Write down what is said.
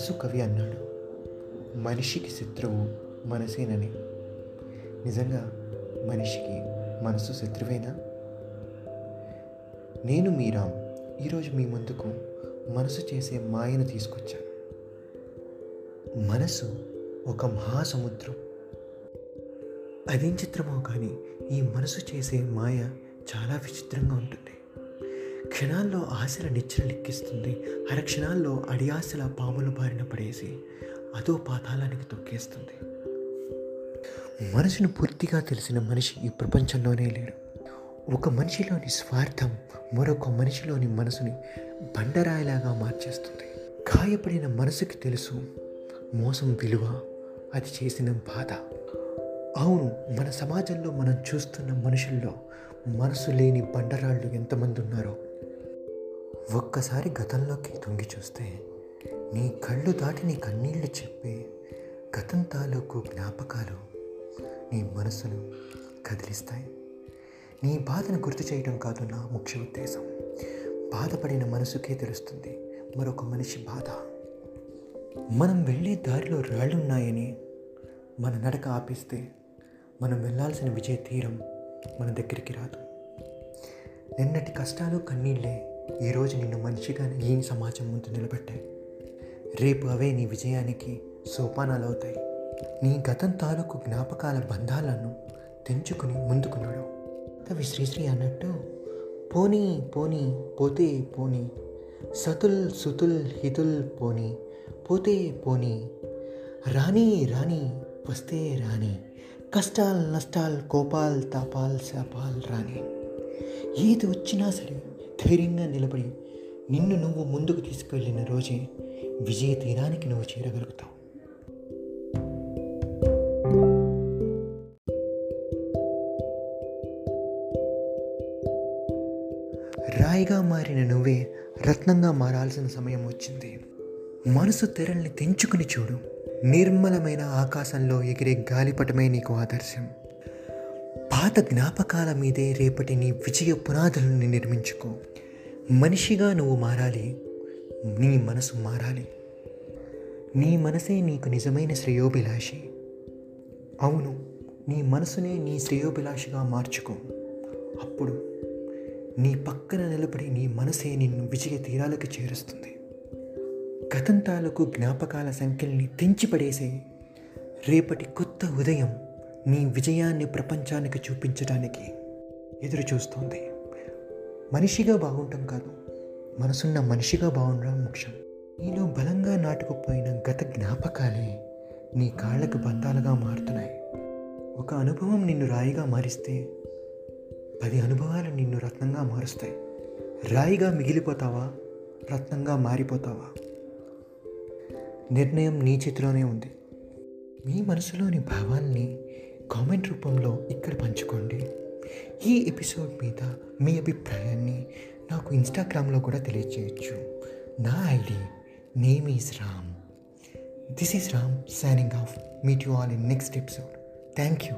మనసు కవి అన్నాడు మనిషికి శత్రువు మనసేనని. నిజంగా మనిషికి మనసు శత్రువేనా? నేను మీరామ్ ఈరోజు మీ ముందుకు మనసు చేసే మాయను తీసుకొచ్చాను. మనసు ఒక మహాసముద్రం. అదేం చిత్రమో కానీ ఈ మనసు చేసే మాయ చాలా విచిత్రంగా ఉంటుంది. క్షణాల్లో ఆశల నిచ్చెన లెక్కిస్తుంది. అరక్షణాల్లో అడియాశల పాముల బారిన పడేసి అదో పాతాళానికి తొక్కేస్తుంది. మనసును పూర్తిగా తెలిసిన మనిషి ఈ ప్రపంచంలోనే లేడు. ఒక మనిషిలోని స్వార్థం మరొక మనిషిలోని మనసుని బండరాయిలాగా మార్చేస్తుంది. గాయపడిన మనసుకి తెలుసు మోసం విలువ అది చేసిన బాధ. అవును మన సమాజంలో మనం చూస్తున్న మనుషుల్లో మనసు లేని బండరాళ్ళు ఎంతమంది ఉన్నారో ఒక్కసారి గతంలోకి తొంగి చూస్తే నీ కళ్ళు దాటి నీ కన్నీళ్ళు చెప్పే గతం తాలూకు జ్ఞాపకాలు నీ మనసును కదిలిస్తాయి. నీ బాధను గుర్తు చేయడం కాదు నా ముఖ్య ఉద్దేశం. బాధపడిన మనసుకే తెలుస్తుంది మరొక మనిషి బాధ. మనం వెళ్ళే దారిలో రాళ్ళున్నాయని మన నడక ఆపిస్తే మనం వెళ్ళాల్సిన విజయ తీరం మన దగ్గరికి రాదు. నిన్నటి కష్టాలు కన్నీళ్ళే ఈరోజు నిన్ను మనిషిగా ఈ సమాజం ముందు నిలబెట్టాయి. రేపు అవే నీ విజయానికి సోపానాలు అవుతాయి నీ గతం తాలూకు జ్ఞాపకాల బంధాలను తెంచుకుని ముందుకు నడు కవి శ్రీశ్రీ అన్నట్టు పోనీ పోనీ పోతే పోనీ సతుల్ సుతుల్ హితుల్ పోనీ పోతే పోనీ రాణి రాణి వస్తే రాణి కష్టాల్ నష్టాల్ కోపాల్ తాపాల్ శాపాల్ రాణి. ఏది వచ్చినా సరే ధైర్యంగా నిలబడి నిన్ను నువ్వు ముందుకు తీసుకువెళ్ళిన రోజే విజయ తీరానికి నువ్వు చేరగలుగుతావు. రాయిగా మారిన నువ్వే రత్నంగా మారాల్సిన సమయం వచ్చింది. మనసు తెరల్ని తెంచుకుని చూడు. నిర్మలమైన ఆకాశంలో ఎగిరే గాలిపటమే నీకు ఆదర్శం. పాత జ్ఞాపకాల మీదే రేపటి నీ విజయ పునాదులను నిర్మించుకో. మనిషిగా నువ్వు మారాలి. నీ మనసు మారాలి. నీ మనసే నీకు నిజమైన శ్రేయోభిలాషి. అవును నీ మనసునే నీ శ్రేయోభిలాషిగా మార్చుకో. అప్పుడు నీ పక్కన నిలబడి నీ మనసే నిన్ను విజయ తీరాలకు చేరుస్తుంది. గతం తాలూకు జ్ఞాపకాల సంఖ్యల్ని తెంచిపడేసే రేపటి కొత్త ఉదయం నీ విజయాన్ని ప్రపంచానికి చూపించడానికి ఎదురు చూస్తోంది మనిషిగా బాగుండటం కాదు మనసున్న మనిషిగా బాగుండడం ముఖ్యం. నీలో బలంగా నాటుకుపోయిన గత జ్ఞాపకాలే నీ కాళ్ళకు బంధాలుగా మారుతున్నాయి. ఒక అనుభవం నిన్ను రాయిగా మారిస్తే పది అనుభవాలు నిన్ను రత్నంగా మారుస్తాయి. రాయిగా మిగిలిపోతావా రత్నంగా మారిపోతావా? నిర్ణయం నీ చేతిలోనే ఉంది. మీ మనసులోని భావాన్ని కామెంట్ రూపంలో ఇక్కడ పంచుకోండి. ఈ ఎపిసోడ్ మీద మీ అభిప్రాయాన్ని నాకు ఇన్స్టాగ్రామ్లో కూడా తెలియజేయచ్చు నా ID name is Ram. This is Ram signing off meet you all in next episode thank you